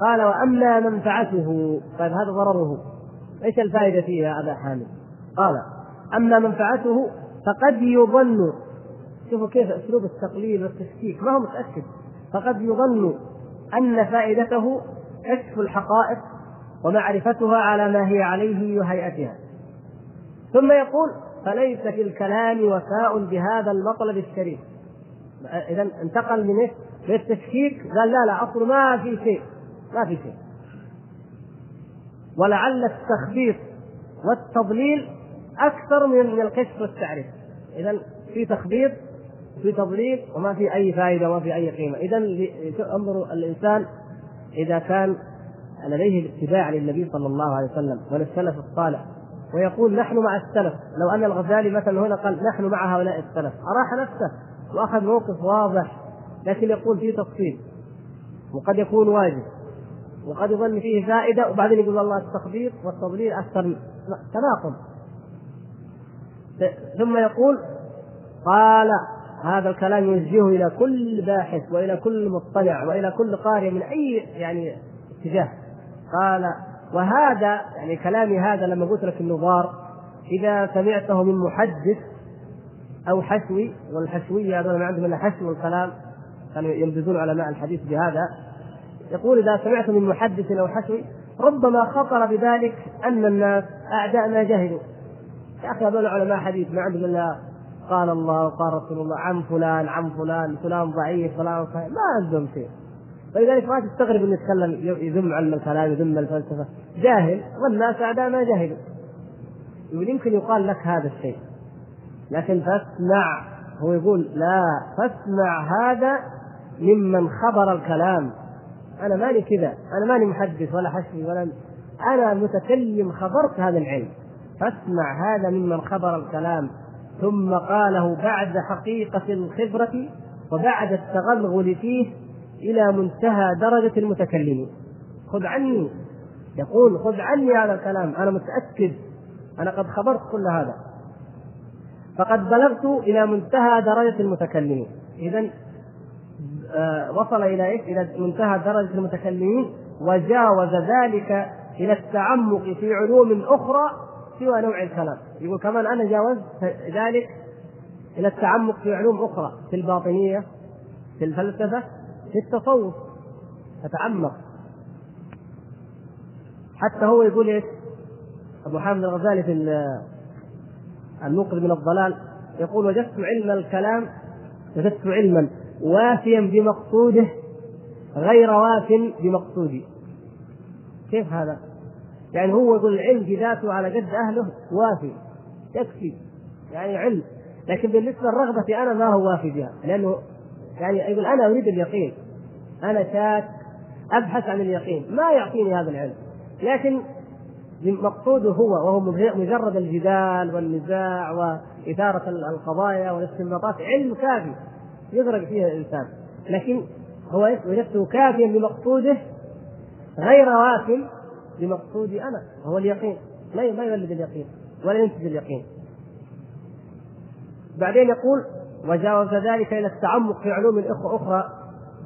قال وأما منفعته طيب هذا ضرره. إيش الفائدة فيها أبا حامد؟ قال أما منفعته فقد يظن. شوفوا كيف أسلوب التقليل والتشكيك ما هو متأكد. فقد يظن أن فائدته كشف الحقائق ومعرفتها على ما هي عليه وهيئتها. ثم يقول فليس في الكلام وفاء بهذا المطلب الشريف. اذا انتقل؟ من التشكيك. قال لا لا أصل ما في شيء. ما في شيء. ولعل التخبيط والتضليل أكثر من الكشف والتعريف. اذا في تخبيط في تضليل وما في أي فائده وما في أي قيمة. اذا انظروا الإنسان إذا كان لديه اتباع للنبي صلى الله عليه وسلم وللسلف الصالح ويقول نحن مع السلف. لو أن الغزالي مثلا هنا قال نحن مع هؤلاء السلف أراح نفسه وأخذ موقف واضح لكن يقول فيه تفصيل وقد يكون واجب. وقد يظن فيه فائدة وبعدين يقول الله التخبيط والتضليل أكثر تناقض. ثم يقول قال هذا الكلام يوجهه إلى كل باحث وإلى كل مطلع وإلى كل قارئ من أي يعني اتجاه. قال وهذا يعني كلامي هذا لما قلت لك إنه ضار إذا سمعته من محدث أو حشوي والحشويه هذول ما عندهم إلا حشو الكلام كانوا ينبذون علماء الحديث بهذا يقول إذا سمعت من محدث أو حشوي ربما خطر بذلك أن الناس أعداء ما جهلوا. يا أخي هذول علماء حديث ما عندهم الا قال الله وقال رسول الله عن فلان عن فلان فلان ضعيف فلان صحيح ما عندهم شيء. فلذلك ما تستغرب إنه يتكلم يذم علم الكلام يذم الفلسفة. جاهل والناس أعداء ما جهلوا. يقول يمكن يقال لك هذا الشيء لكن فاسمع. هو يقول لا فاسمع هذا ممن خبر الكلام. أنا ماني كذا أنا ماني محدث ولا حشري ولا أنا متكلم خبرت هذا العلم فاسمع هذا ممن خبر الكلام ثم قاله بعد حقيقة الخبرة وبعد التغلغل فيه إلى منتهى درجة المتكلمين خذ عني يقول خذ عني هذا الكلام أنا متأكد أنا قد خبرت كل هذا. فقد بلغت إلى منتهى درجة المتكلمين إذا وصل إلى إيش؟ إلى منتهى درجة المتكلمين وجاوز ذلك إلى التعمق في علوم أخرى سوى نوع الكلام يقول كمان أنا جاوزت ذلك إلى التعمق في علوم أخرى في الباطنية في الفلسفة في التصوف أتعمق حتى هو يقول إيش؟ أبو حامد الغزالي في الموقظ من الضلال يقول وجدت علم الكلام وجدت علما وافيا بمقصوده غير واف بمقصودي. كيف هذا؟ يعني هو يقول العلم في ذاته على قد أهله وافي يكفي يعني علم. لكن بالنسبة لرغبتي أنا ما هو وافي بها لأنه يعني يقول أنا أريد اليقين. أنا شاك أبحث عن اليقين ما يعطيني هذا العلم. لكن مقصوده هو وهو مجرد الجدال والنزاع وإثارة القضايا والاستنباطات علم كافي. يغرق فيها الإنسان. لكن هو وجدته كافيا بمقصوده غير واف بمقصودي أنا وهو اليقين. ما ما يولد اليقين ولا ينتج اليقين. بعدين يقول وجاوز ذلك إلى التعمق في علوم أخرى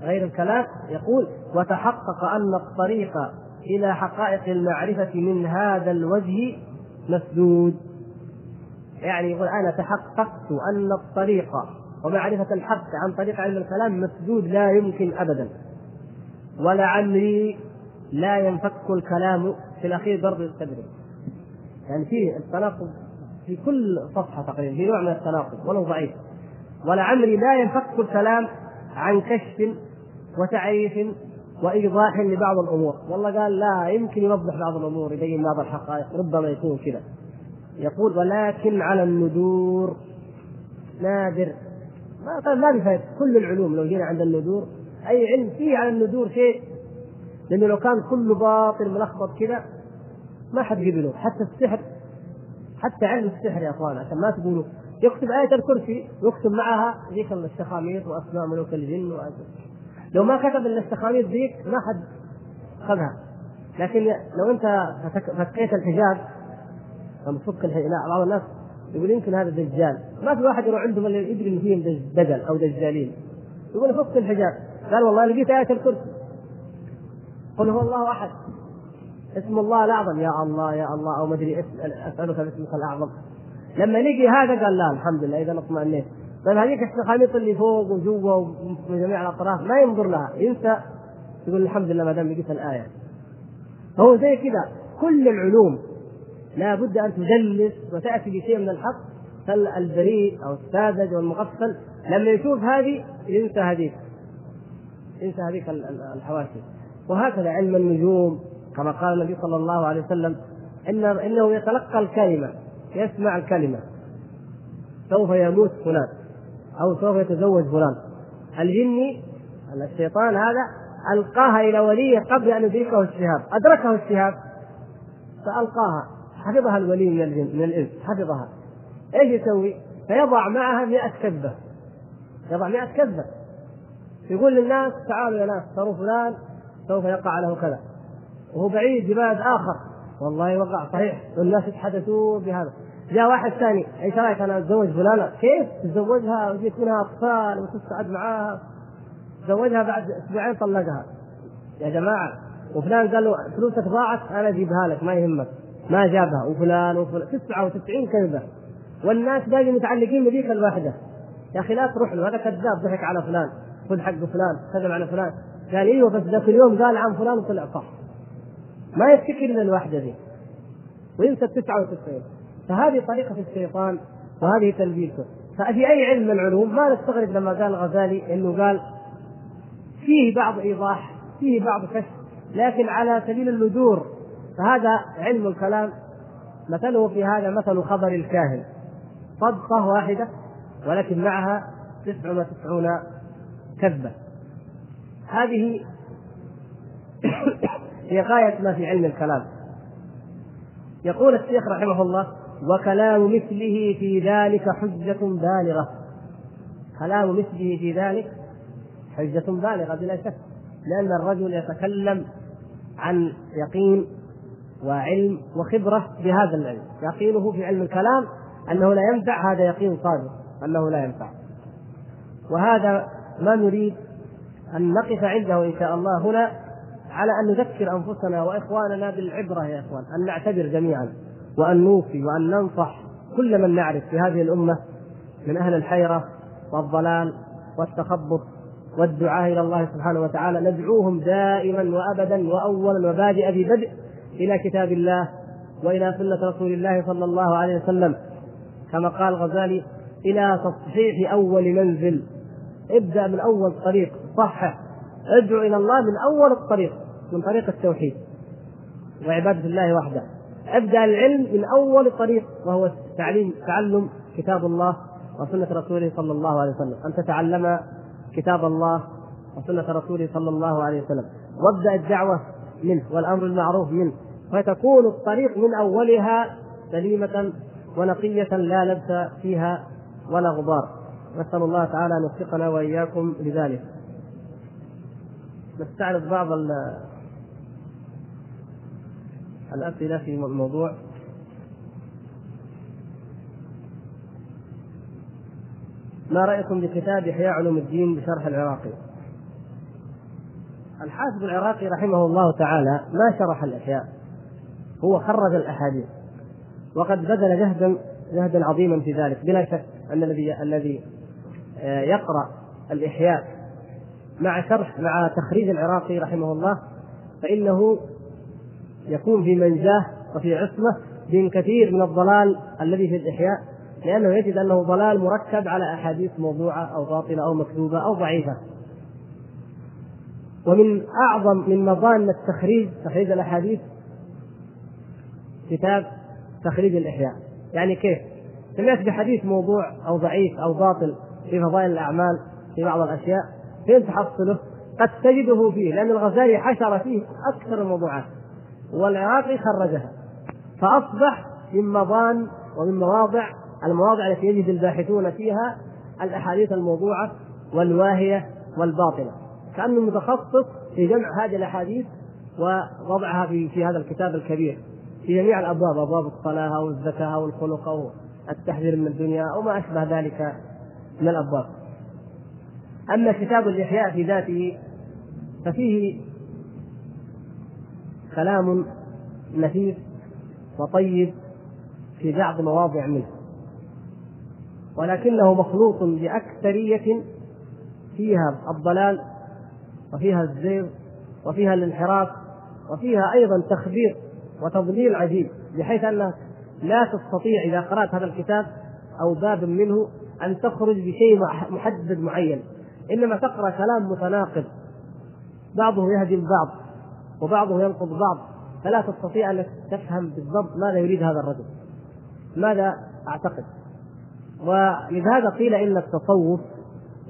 غير الكلام. يقول وتحقق أن الطريق إلى حقائق المعرفة من هذا الوجه مسدود. يعني يقول أنا تحققت أن الطريق ومعرفة الحق عن طريق علم الكلام مسدود لا يمكن أبدا. ولعمري لا ينفك الكلام في الأخير ضرب الصدر يعني في التناقض في كل صفحة تقريبا في نوع من التناقض ولو ضعيف. ولعمري لا ينفك الكلام عن كشف وتعريف وإيضاح لبعض الأمور. والله قال لا يمكن يوضح بعض الأمور يبين بعض الحقائق ربما يكون كذا. يقول ولكن على الندور نادر. ما ما بفائدة كل العلوم لو جينا عند الندور أي علم فيه على الندور شيء. لأنه لو كان كله باطل ملخبط كذا ما حد قبله حتى السحر حتى علم السحر يا أخوان عشان ما تقولوا. يكتب آية الكرسي ويكتب معها ذيك الشخاميط وأسماء ملوك الجن وأسماء لو ما كتب الا التخاميس ذيك ما حد خذها. لكن لو أنت فكيت الحجاب لما تفك الحجاب لا بعض الناس يقول يمكن هذا دجال. ما في واحد يروح عندهم اللي يدري إن فيهم دجل أو دجالين. يقول فك الحجاب. قال والله لقيت آية الكرسي. قل هو الله أحد. اسم الله الأعظم. يا الله يا الله. أو ما أدري أسألك باسمك الأعظم. لما نجي هذا قال لا الحمد لله. إذا اطمئنيت. طيب هذيك الشخاميط اللي فوق وجوا ومن جميع الأطراف ما ينظر لها. ينسى. يقول الحمد لله ما دام لقيت الآية. فهو زي كذا. كل العلوم. لا بد أن تدلس وتأتي بشيء من الحق البريء أو الساذج والمغفل لما يشوف هذه ينسى هذيك ينسى هذيك الحواشي وهكذا علم النجوم كما قال النبي صلى الله عليه وسلم إن إنه يتلقى الكلمة يسمع الكلمة. سوف يموت فلان أو سوف يتزوج فلان. الجني الشيطان هذا ألقاها إلى وليه قبل أن يدركه الشهاب أدركه الشهاب فألقاها. حفظها الولي من الجن من الإنس حفظها. إيش يسوي؟ فيضع معها 100 كذبة. يضع 100 كذبة. يقول للناس تعالوا يا ناس تروا فلان سوف يقع له كذا. وهو بعيد ببلد آخر. والله وقع صحيح. والناس يتحدثون بهذا. جاء واحد ثاني إيش رأيك أنا أتزوج فلانة؟ كيف؟ تتزوجها ويجيك منها أطفال وتسعد معاها. تزوجها بعد أسبوعين طلقها. يا جماعة وفلان قال له فلوسك ضاعت أنا أجيبها لك ما يهمك. ما جابها وفلان وفلان. 99 كذبة. والناس باقي متعلقين بذيك الواحدة. يا أخي لا تروح له هذا كذاب ضحك على فلان خذ حق فلان كذب على فلان. قال أيوه بس ذاك اليوم قال عن فلان وطلع. صح. ما يفتكر إلا الواحدة دي. وينسى ال 99 فهذه طريقة الشيطان وهذه تلبيسه. ففي أي علم من العلوم ما نستغرب لما قال الغزالي إنه قال فيه بعض إيضاح فيه بعض كشف لكن على سبيل النذور فهذا علم الكلام مثله في هذا مثل خبر الكاهن. صدقة واحدة ولكن معها تسع وتسعون كذبة. هذه هي غاية ما في علم الكلام. يقول الشيخ رحمه الله وكلام مثله في ذلك حجة بالغة. كلام مثله في ذلك حجة بالغة بلا شك لأن الرجل يتكلم عن يقين وعلم وخبرة بهذا العلم. يقينه في علم الكلام أنه لا ينفع هذا يقين صادق أنه لا ينفع. وهذا ما نريد أن نقف عنده إن شاء الله هنا على أن نذكر أنفسنا وإخواننا بالعبرة يا إخوان أن نعتبر جميعا وأن نوصي وأن ننصح كل من نعرف في هذه الأمة من أهل الحيرة والضلال والتخبط والدعاء إلى الله سبحانه وتعالى. ندعوهم دائما وأبدا وأولا وبادئ ببدء إلى كتاب الله وإلى سنة رسول الله صلى الله عليه وسلم كما قال الغزالي إلى تصحيح أول منزل. ابدأ من أول طريق صحح. ادعو إلى الله من أول الطريق من طريق التوحيد وعبادة الله وحده. ابدأ العلم من أول الطريق وهو تعليم تعلم كتاب الله وسنة رسوله صلى الله عليه وسلم. أن تتعلم كتاب الله وسنة رسوله صلى الله عليه وسلم. وابدأ الدعوة منه والأمر المعروف منه. فتكون الطريق من أولها سليمة ونقية لا لبس فيها ولا غبار. نسأل الله تعالى أن يوفقنا وإياكم لذلك. نستعرض بعض الأسئلة في الموضوع. ما رأيكم بكتاب إحياء علوم الدين بشرح العراقي؟ الحافظ العراقي رحمه الله تعالى ما شرح الإحياء. هو خرج الأحاديث. وقد بذل جهدا جهدا عظيما في ذلك. بلا شك أن الذي الذي آه، يقرأ الإحياء مع شرح مع تخريج العراقي رحمه الله فإنه يكون في منجاه وفي عصمة من كثير من الضلال الذي في الإحياء لأنه يجد أنه ضلال مركب على أحاديث موضوعة أو باطلة أو مكذوبة أو ضعيفة. ومن أعظم من مظان التخريج تخريج الأحاديث كتاب تخريج الإحياء. يعني كيف؟ سمعت بحديث موضوع أو ضعيف أو باطل في فضائل الأعمال في بعض الأشياء؟ فين تحصله؟ قد تجده فيه لأن الغزالي حشر فيه أكثر الموضوعات. والعراقي خرجها. فأصبح من مضان ومن مواضع المواضع التي يجد الباحثون فيها الأحاديث الموضوعة والواهية والباطلة. كأنه متخصص في جمع هذه الأحاديث ووضعها في في هذا الكتاب الكبير. في جميع الأبواب أبواب الصلاة أو الزكاة أو الخلق أو التحذير من الدنيا أو ما أشبه ذلك من الأبواب. أما كتاب الإحياء في ذاته ففيه كلام نفيس وطيب في بعض مواضع منه ولكنه مخلوط بأكثرية فيها الضلال وفيها الزيغ وفيها الانحراف وفيها أيضا تخبيط وتضليل عجيب بحيث أنك لا تستطيع إذا قرأت هذا الكتاب أو باب منه أن تخرج بشيء محدد معين. إنما تقرأ كلام متناقض. بعضه يهدم بعض وبعضه ينقض بعض. فلا تستطيع أن تفهم بالضبط ماذا يريد هذا الرجل. ماذا أعتقد؟ ولهذا قيل إن التصوف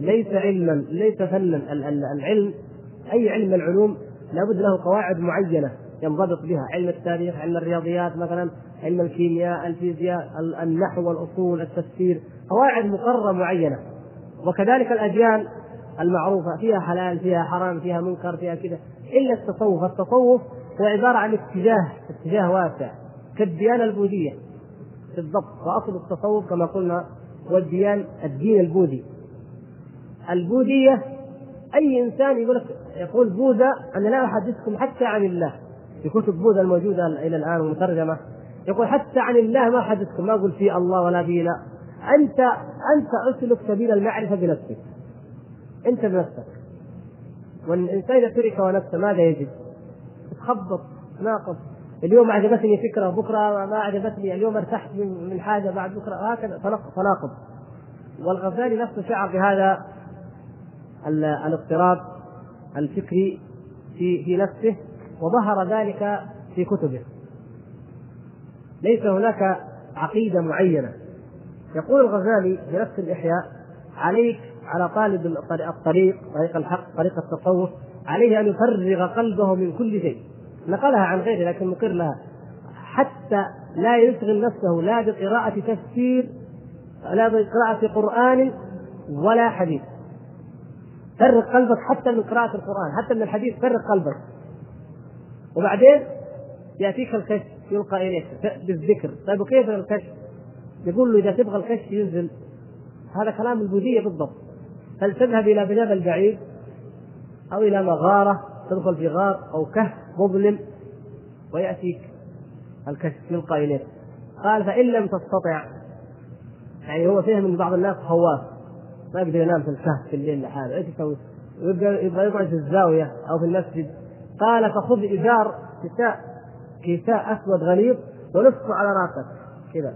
ليس علما ليس فنا العلم. أي علم من العلوم لابد له قواعد معينة. ينضبط بها علم التاريخ علم الرياضيات مثلا علم الكيمياء الفيزياء النحو والأصول التفسير قواعد مقرره معينة. وكذلك الأديان المعروفة فيها حلال فيها حرام فيها منكر فيها كذا. إلا التصوف. التصوف هو عبارة عن اتجاه اتجاه واسع كالديانة البوذية. بالضبط وأصل التصوف كما قلنا هو الديان الدين البوذي. البوذية أي إنسان يقول لك يقول بوذا أنا لا أحدثكم حتى عن الله. في كتب بوذا الموجودة إلى الآن ومترجمه يقول حتى عن الله ما حدثكم ما أقول في الله ولا في لا. أنت أنت أسلك سبيل المعرفة بنفسك. أنت بنفسك. والانسان اذا ترك ونفسه ماذا يجد؟ تخبط ناقص اليوم أعجبتني فكرة بكرة ما أعجبتني اليوم ارتحت من حاجة بعد بكرة هكذا تناقض والغزالي نفسه شعر بهذا الاضطراب الفكري في في نفسه. وظهر ذلك في كتبه. ليس هناك عقيدة معينة. يقول الغزالي في نفس الإحياء عليك على طالب الطريق طريق الحق طريق التصوف عليه أن يفرغ قلبه من كل شيء. نقلها عن غيره لكن مقر لها. حتى لا يشغل نفسه لا بقراءة تفسير لا بقراءة قرآن ولا حديث. فرغ قلبك حتى من قراءة القرآن حتى من الحديث فرغ قلبك. وبعدين يأتيك الكشف يلقى إليك بالذكر. طيب وكيف الكشف؟ يقول له إذا تبغى الكشف ينزل. هذا كلام البوذية بالضبط. هل تذهب إلى جبل بعيد أو إلى مغارة تدخل في غار أو كهف مظلم ويأتيك الكشف يلقى إليك قال فإن لم تستطع. يعني هو فهم من بعض الناس خواف ما يقدر ينام في الكهف في الليل لحاله. إيش يسوي؟ يبقى يبغى يقعد في الزاوية أو في المسجد. قال فخذ إزار كساء كساء أسود غليظ ولفه على رأسك. كذا.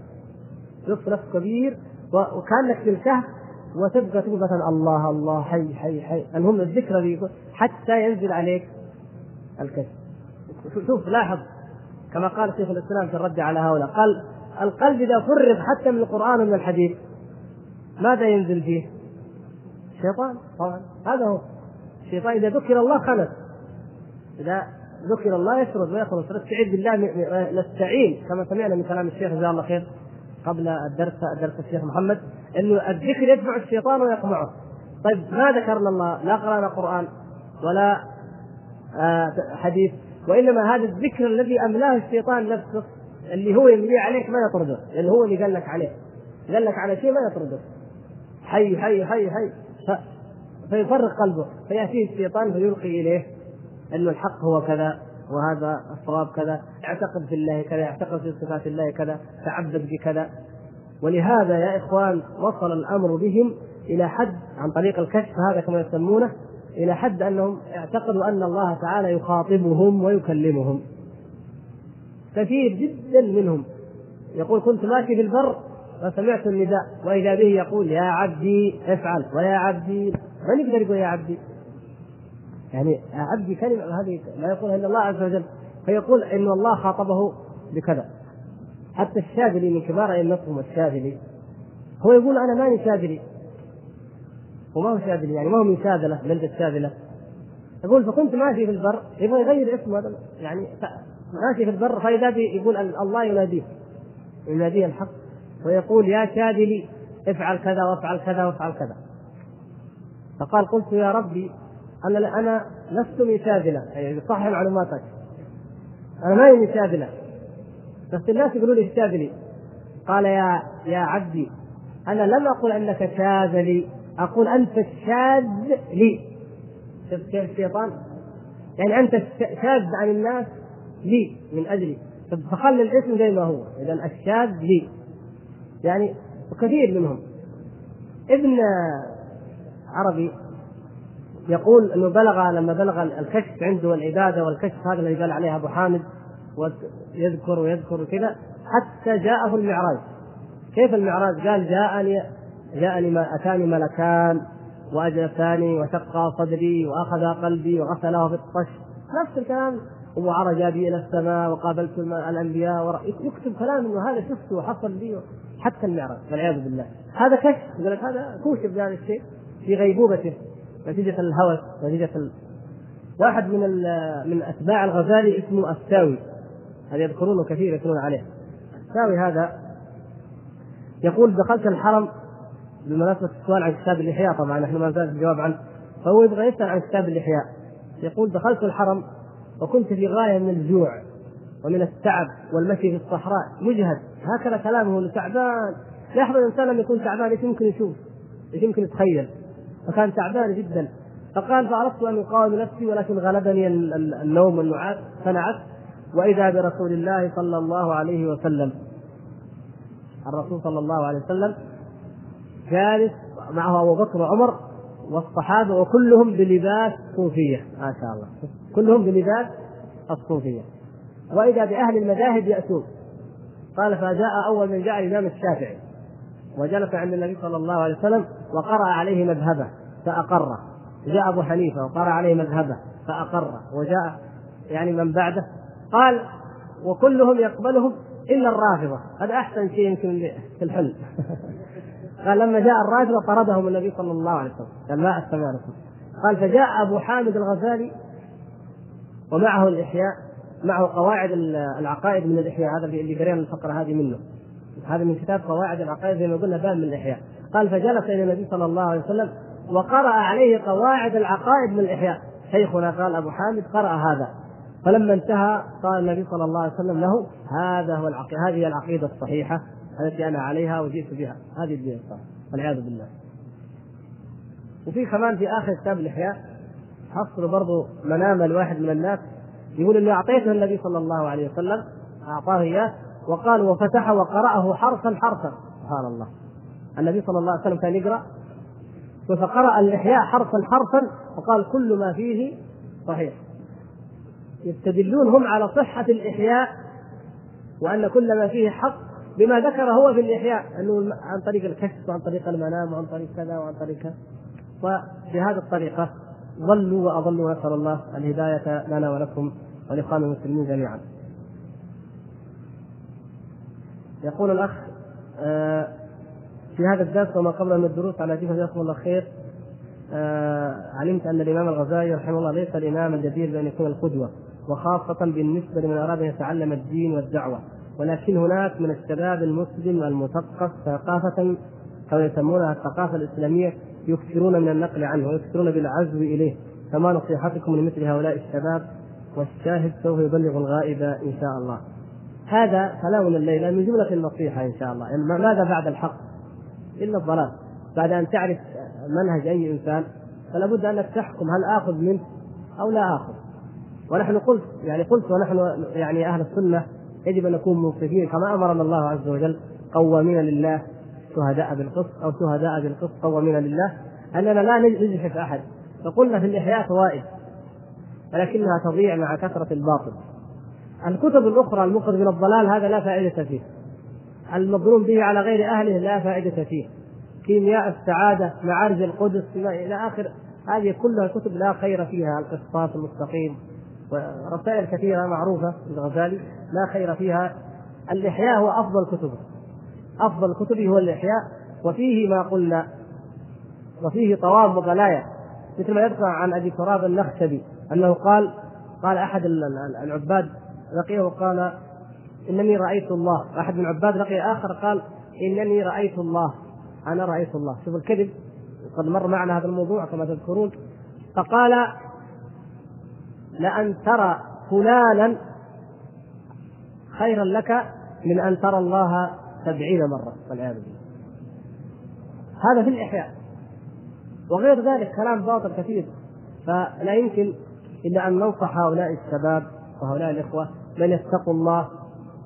لف لف كبير وكأنك في الكهف وتبقى تقول مثلا الله الله حي حي حي. المهم الذكرى دي حتى ينزل عليك الكشف شوف لاحظ كما قال شيخ الإسلام في الرد على هؤلاء. قال القلب إذا فرغ حتى من القرآن ومن الحديث ماذا ينزل فيه؟ الشيطان طبعا. هذا هو. الشيطان إذا ذكر الله خلص. إذا ذكر الله يشرد ويخلص. نستعيذ بالله نستعين كما سمعنا من كلام الشيخ جزاه الله خير قبل الدرس درس الشيخ محمد إنه الذكر يدفع الشيطان ويقمعه طيب ما ذكرنا الله؟ لا قرأنا قرآن ولا آه حديث وإنما هذا الذكر الذي أملاه الشيطان نفسه اللي هو يمليه عليك ما يطرده. لأنه هو اللي قال لك عليه. قال لك على شيء ما يطرده. حي حي حي حي. فيفرق قلبه فيأتيه الشيطان فيلقي إليه. إنه الحق هو كذا وهذا الصواب كذا اعتقد في الله كذا اعتقد في صفات الله كذا تعبد بكذا. ولهذا يا إخوان وصل الأمر بهم إلى حد عن طريق الكشف هذا كما يسمونه إلى حد أنهم اعتقدوا أن الله تعالى يخاطبهم ويكلمهم. كثير جدا منهم يقول كنت ماشي في البر فسمعت النداء. وإذا به يقول يا عبدي افعل. ويا عبدي من يقدر يقول يا عبدي؟ يعني يا عبدي كلمة هذه لا يقولها إلا الله عز وجل فيقول إن الله خاطبه بكذا. حتى الشاذلي من كبار أئمتهم الشاذلي هو يقول أنا ماني شاذلي. وما هو شاذلي يعني ما هو من شاذلة بلده شاذله يقول فكنت ماشي في البر يبغى يغير اسمه يعني ماشي في البر فإذا يقول الله يناديه يناديه الحق ويقول يا شاذلي افعل كذا وافعل كذا وافعل كذا. فقال قلت يا ربي أنا أنا لست شاذله يعني صحح معلوماتك. أنا ما من شاذله بس الناس يقولوا لي الشاذلي قال يا يا عبدي أنا لم أقل أنك شاذلي أقول أنت الشاذ لي. شفت كيف الشيطان؟ يعني أنت شاذ عن الناس لي من أجلي. فخلي الاسم زي ما هو. اذا الشاذ لي. يعني وكثير منهم. ابن عربي يقول إنه بلغ لما بلغ الكشف عنده العباده والكشف هذا الذي قال عليه أبو حامد ويذكر ويذكر كذا حتى جاءه المعراج. كيف المعراج؟ قال جاءني جاءني ما أتاني ملكان واجلساني وشقا صدري واخذا قلبي وغسله في الطش. نفس الكلام. وعرج بي إلى السماء وقابلت الأنبياء يكتب كلام إنه هذا شفته وحصل لي حتى المعراج والعياذ بالله. هذا كشف. يقول هذا كوشف بهذا الشيء في غيبوبته. نتيجة الهوس نتيجة ال... واحد من ال... من أتباع الغزالي اسمه الساوي. هذا يذكرونه كثير يذكرون عليه. الساوي هذا يقول دخلت الحرم بمناسبة السؤال عن كتاب الإحياء طبعا نحن ما زال الجواب عنه. فهو يبغى يسأل عن كتاب الإحياء يقول دخلت الحرم وكنت في غاية من الجوع ومن التعب والمشي في الصحراء. مجهد. هكذا كلامه تعبان يحضر الانسان لما يكون تعبان إيش يمكن يشوف؟ إيش يمكن يتخيل؟ فكان تعبان جدا. فقال فاردت أن اقاوم نفسي ولكن غلبني النوم والنعاس فنعت. وإذا برسول الله صلى الله عليه وسلم الرسول صلى الله عليه وسلم جالس معه أبو بكر وعمر والصحابة وكلهم بلباس صوفية. ما شاء الله. كلهم بلباس الصوفية. وإذا بأهل المذاهب يأتون. قال فجاء أول من جاء الإمام الشافعي. وجلس عند النبي صلى الله عليه وسلم وقرأ عليه مذهبه فأقره. جاء أبو حنيفة وقرأ عليه مذهبه فأقره. وجاء يعني من بعده قال وكلهم يقبلهم إلا الرافضة. هذا أحسن شيء يمكن في الحلم قال لما جاء الرافضة طردهم النبي صلى الله عليه وسلم. قال ما أستمع لكم. قال فجاء أبو حامد الغزالي ومعه الإحياء معه قواعد العقائد من الإحياء. هذا اللي قرينا الفقرة هذه منه. هذا من كتاب قواعد العقائد زي ما قلنا باب من الإحياء. قال فجلس إلى النبي صلى الله عليه وسلم وقرأ عليه قواعد العقائد من الإحياء. شيخنا قال أبو حامد قرأ هذا. فلما انتهى قال النبي صلى الله عليه وسلم له هذا هو العقيدة هذه العقيدة الصحيحة التي أنا عليها وجئت بها. هذه الدين الصحيحة والعياذ بالله. وفي كمان في آخر كتاب الإحياء حصل برضو منام الواحد من الناس. يقول إني أعطيته النبي صلى الله عليه وسلم أعطاه إياه وقال وفتح وقرأه حرفا حرفا. سبحان الله. النبي صلى الله عليه وسلم كان يقرأ فقرأ الإحياء حرفا حرفا وقال كل ما فيه صحيح. يستدلون هم على صحة الإحياء وأن كل ما فيه حق بما ذكر هو في الإحياء أنه عن طريق الكشف وعن طريق المنام وعن طريق كذا وعن طريق كذا. وبهذه الطريقة ضلوا وأضلوا نسأل الله الهداية لنا ولكم ولإخوان المسلمين جميعا. يقول الأخ آه، في هذا الدرس وما قبله من الدروس على جهة جزاكم الله خير آه، علمت أن الإمام الغزالي رحمه الله ليس الإمام الجدير بأن يكون القدوة وخاصة بالنسبة لمن أراد أن يتعلم الدين والدعوة ولكن هناك من الشباب المسلم المثقف ثقافة كما يسمونها الثقافة الإسلامية يكثرون من النقل عنه ويكثرون بالعزو إليه فما نصيحتكم لمثل هؤلاء الشباب والشاهد سوف يبلغ الغائب إن شاء الله. هذا كلامنا الليلة من جملة النصيحة إن شاء الله يعني ماذا بعد الحق إلا الضلال. بعد أن تعرف منهج أي إنسان فلا بد أنك تحكم هل آخذ منه أو لا آخذ. ونحن قلت يعني قلت ونحن يعني أهل السنة يجب أن نكون منصفين كما أمرنا الله عز وجل قوامين لله شهداء بالقسط أو شهداء بالقسط قوامين لله أننا لا نجحف أحد. فقلنا في الإحياء فوائد ولكنها تضيع مع كثرة الباطل. الكتب الأخرى المخرج من الضلال هذا لا فائدة فيه. المظلوم به على غير أهله لا فائدة فيه. كيمياء السعادة معارج القدس إلى آخر. هذه كلها كتب لا خير فيها القسطاس المستقيم ورسائل كثيرة معروفة للغزالي لا خير فيها. الإحياء هو أفضل كتبه أفضل كتبه هو الإحياء. وفيه ما قلنا وفيه طوام وبلايا. مثل ما يذكر عن أبي تراب النخشبي أنه قال قال أحد العباد لقيه قال إنني رأيت الله. أحد من عباد لقي آخر قال إنني رأيت الله. أنا رأيت الله. شوف الكذب قد مر معنا هذا الموضوع كما تذكرون. فقال لأن ترى فلانا خيرا لك من أن ترى الله سبعين مرة. والعياذ بالله. هذا في الإحياء. وغير ذلك كلام باطل كثير. فلا يمكن إلا أن ننصح هؤلاء الشباب خاصة هؤلاء الإخوة من يتقوا الله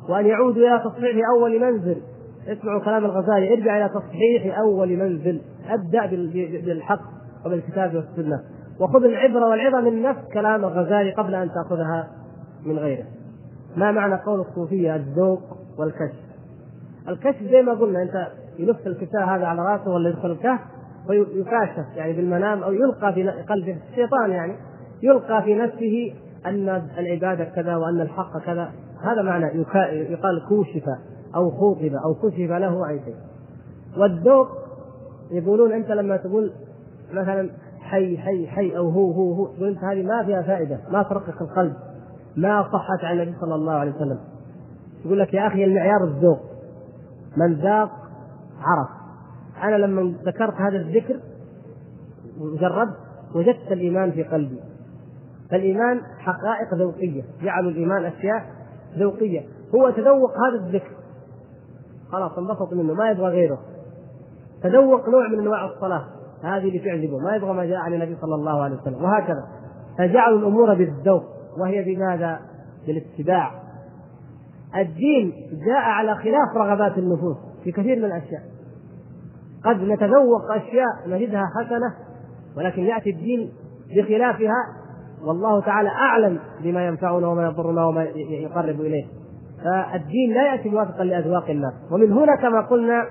وأن يعودوا إلى تصحيح أول منزل. اسمعوا كلام الغزالي. ارجع إلى تصحيح أول منزل. أبدأ بالحق وبالكتاب والسنة. وخذ العبرة والعظة من نفس كلام الغزالي قبل أن تأخذها من غيره. ما معنى قول الصوفية الذوق والكشف. الكشف زي ما قلنا أنت يلف الكتاب هذا على رأسه ولا يدخل الكهف ويكاشف يعني بالمنام أو يلقى في قلبه. الشيطان يعني يلقى في نفسه أن العبادة كذا وأن الحق كذا. هذا معنى يقال كوشف أو خوطب أو كشف له عن شيء. والذوق يقولون أنت لما تقول مثلا حي حي حي أو هو هو هو تقول أنت هذه ما فيها فائدة ما ترقق القلب ما صحت عن النبي صلى الله عليه وسلم. يقول لك يا أخي المعيار الذوق. من ذاق عرف. أنا لما ذكرت هذا الذكر وجربت وجدت الإيمان في قلبي. فالإيمان حقائق ذوقية جعلوا الإيمان أشياء ذوقية. هو تذوق هذا الذكر. خلاص انبسط منه ما يبغى غيره. تذوق نوع من أنواع الصلاة. هذه اللي تعجبه. ما يبغى ما جاء عن النبي صلى الله عليه وسلم. وهكذا. فجعلوا الأمور بالذوق. وهي بماذا؟ بالاتباع. الدين جاء على خلاف رغبات النفوس في كثير من الأشياء. قد نتذوق أشياء نجدها حسنة ولكن يأتي الدين بخلافها والله تعالى أعلم بما ينفعنا وما يضرنا وما يقرب إليه. فالدين لا يأتي موافقا لأذواق الناس. ومن هنا كما قلنا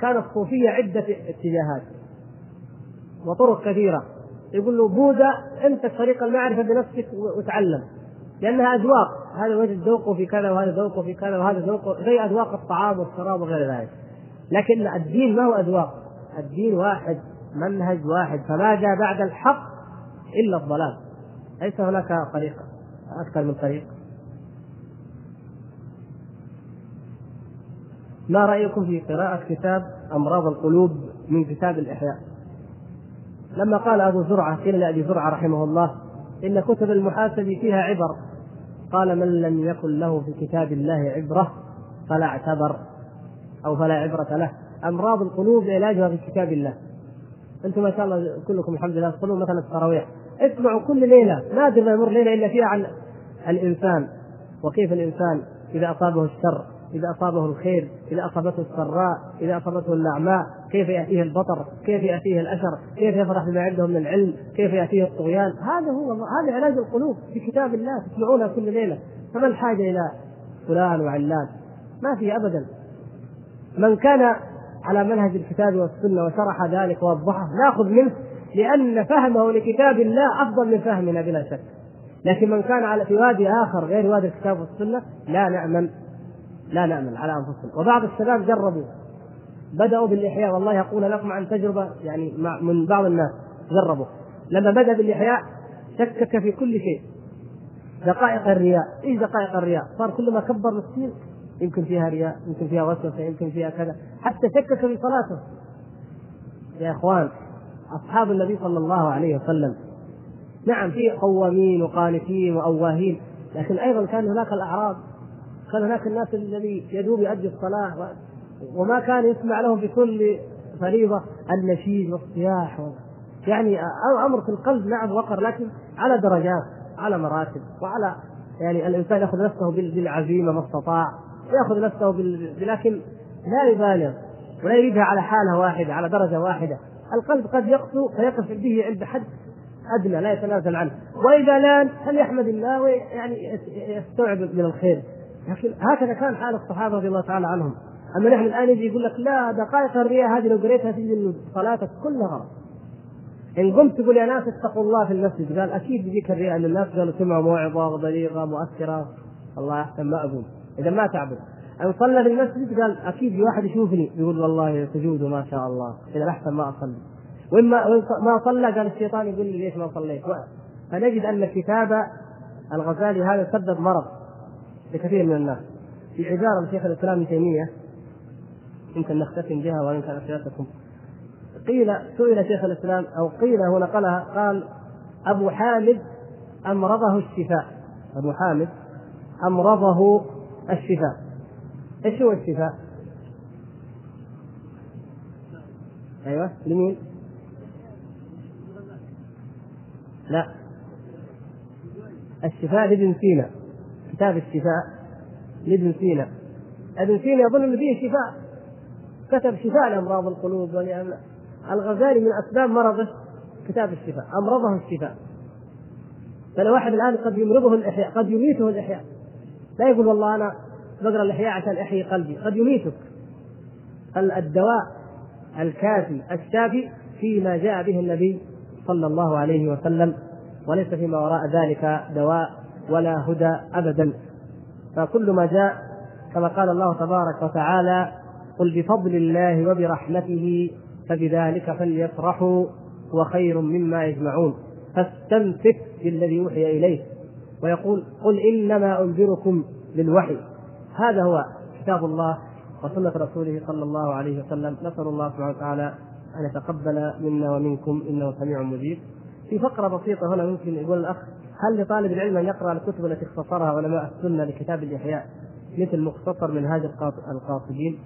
كان الصوفية عدة اتجاهات وطرق كثيرة. يقول له بوذا أنت طريق المعرفة بنفسك وتعلم. لأنها أذواق. هذا وجد ذوقه في كذا وهذا ذوقه في كذا وهذا ذوقه زي أذواق الطعام والشراب وغير ذلك. لكن الدين ما هو أذواق. الدين واحد منهج واحد. فما جاء بعد الحق إلا الضلال؟ ليس هناك طريقة أكثر من طريق. ما رأيكم في قراءة كتاب أمراض القلوب من كتاب الإحياء؟ لما قال أبو زرعة قيل لأبي زرعة رحمه الله إن كتب المحاسب فيها عبر. قال من لم يكن له في كتاب الله عبرة فلا اعتبر أو فلا عبرة له. أمراض القلوب علاجها في كتاب الله. أنتم ما شاء الله كلكم الحمد لله تصلون مثلا التراويح. اسمعوا كل ليلة. نادر ما يمر ليلة إلا فيها عن الإنسان. وكيف الإنسان إذا أصابه الشر إذا أصابه الخير إذا أصابته السراء إذا أصابته النعماء كيف يأتيه البطر؟ كيف يأتيه الأشر؟ كيف يفرح بما عنده من العلم كيف يأتيه الطغيان؟ هذا هو هذا علاج القلوب في كتاب الله. تسمعونها كل ليلة. فما الحاجة إلى فلان وعلان ما في أبدا. من كان على منهج الكتاب والسنة وشرح ذلك ووضحه ناخذ منه لأن فهمه لكتاب الله أفضل من فهمنا بلا شك. لكن من كان على في وادي آخر غير وادي الكتاب والسنة لا نأمن لا نأمن على أنفسهم وبعض الشباب جربوا. بدأوا بالإحياء. والله أقول لكم عن تجربة يعني من بعض الناس جربوا. لما بدأ بالإحياء شكك في كل شيء. دقائق الرياء. إيش دقائق الرياء؟ صار كل ما كبر مسكين يمكن فيها رياء يمكن فيها وسوسة يمكن فيها كذا. حتى شكك في صلاته. يا إخوان أصحاب النبي صلى الله عليه وسلم. نعم في قوامين وقانتين وأواهين لكن أيضا كان هناك الاعراض كان هناك الناس الذي يدوب يؤدي الصلاة وما كان يسمع لهم في كل فريضة النشيد والصياح يعني أمر في القلب نعم وقر لكن على درجات على مراتب وعلى يعني الإنسان يأخذ نفسه بالعزيمة ما استطاع يأخذ نفسه بال... لكن لا يبالغ ولا يريدها على حالة واحدة على درجة واحدة. القلب قد يقسو فيقف به عند حد أدنى لا يتنازل عنه. وإذا لأن فليحمد الله ويعني يستوعب من الخير. لكن هكذا كان حال الصحابة رضي الله تعالى عنهم. أما نحن الآن يجي يقول لك لا دقائق الرياء هذه لو قريتها تجد صلاتك كلها غلط. إن قمت تقول يا ناس اتقوا الله في المسجد. قال أكيد بيجيك الرياء ان الناس. قالوا سمعوا موعظة بليغه مؤثرة. الله أحسن ما أقول. إذا ما تعبد. ان صلى في المسجد قال أكيد في واحد يشوفني يقول والله سجوده ما شاء الله إذا أحسن ما أصلي. وإما ما صلى قال الشيطان يقول لي ليش ما صليت؟ فنجد أن كتاب الغزالي هذا سبب مرض لكثير من الناس. في عبارة لشيخ الإسلام ابن تيمية يمكن نختتم بها وإن كان أسئلتكم قيل سئل شيخ الإسلام أو قيل هو نقلها قال أبو حامد أمرضه الشفاء. أبو حامد أمرضه الشفاء. إيش هو الشفاء؟ أيوه لمين؟ لا. الشفاء لابن سينا. كتاب الشفاء لابن سينا. ابن سينا يظن ان فيه شفاء. كتب شفاء لأمراض القلوب الغزالي من أسباب مرضه كتاب الشفاء أمرضه الشفاء. فالواحد الآن قد يمرضه الإحياء قد يميته الإحياء. لا يقول والله أنا بقرا الاحياء عشان احيي قلبي. قد يميتك. الدواء الكافي الشافي فيما جاء به النبي صلى الله عليه وسلم وليس فيما وراء ذلك دواء ولا هدى ابدا. فكل ما جاء كما قال الله تبارك وتعالى قل بفضل الله وبرحمته فبذلك فليفرحوا هو خير مما يجمعون. فاستمسك بالذي أوحي اليك ويقول قل إنما أنذركم بالوحي هذا هو كتاب الله وسنة رسوله صلى الله عليه وسلم. نسأل الله سبحانه وتعالى أن يتقبل منا ومنكم إنه سميع مجيب. في فقرة بسيطة هنا ممكن يقول الأخ هل لطالب العلم أن يقرأ الكتب التي اختصرها علماء السنة لكتاب الإحياء مثل مختصر منهاج القاصدين؟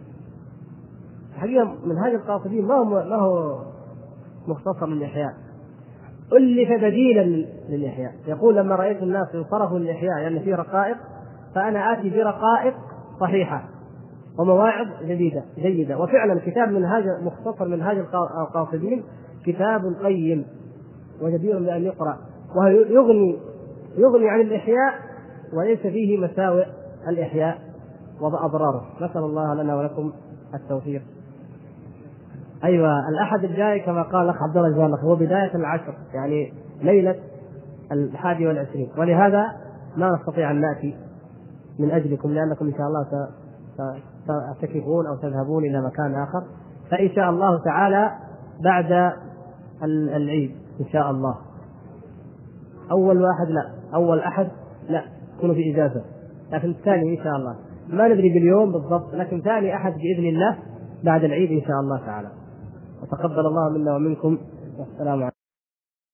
الحقيقة منهاج القاصدين ما هو ما هو مختصر للاحياء ألف بديلا للإحياء. يقول لما رأيت الناس انصرفوا للإحياء لأن يعني فيه رقائق فأنا آتي برقائق صحيحة ومواعظ جديدة جيدة. وفعلا كتاب منهاج مختصر منهاج القاصدين كتاب قيم وجدير بأن يقرأ. وهو يغني يغني عن الإحياء وليس فيه مساوئ الإحياء وأضراره نسأل الله لنا ولكم التوفيق. أيوه الأحد الجاي كما قال الأخ عبد الله جزاه هو بداية العشر يعني ليلة الحادي والعشرين. ولهذا ما نستطيع أن نأتي من أجلكم لأنكم إن شاء الله تعتكفون أو تذهبون إلى مكان آخر. فإن شاء الله تعالى بعد العيد إن شاء الله. أول واحد لا أول أحد لا يكون في إجازة. لكن الثاني إن شاء الله. ما ندري باليوم بالضبط لكن ثاني أحد بإذن الله بعد العيد إن شاء الله تعالى. وتقبل الله منا ومنكم. والسلام عليكم.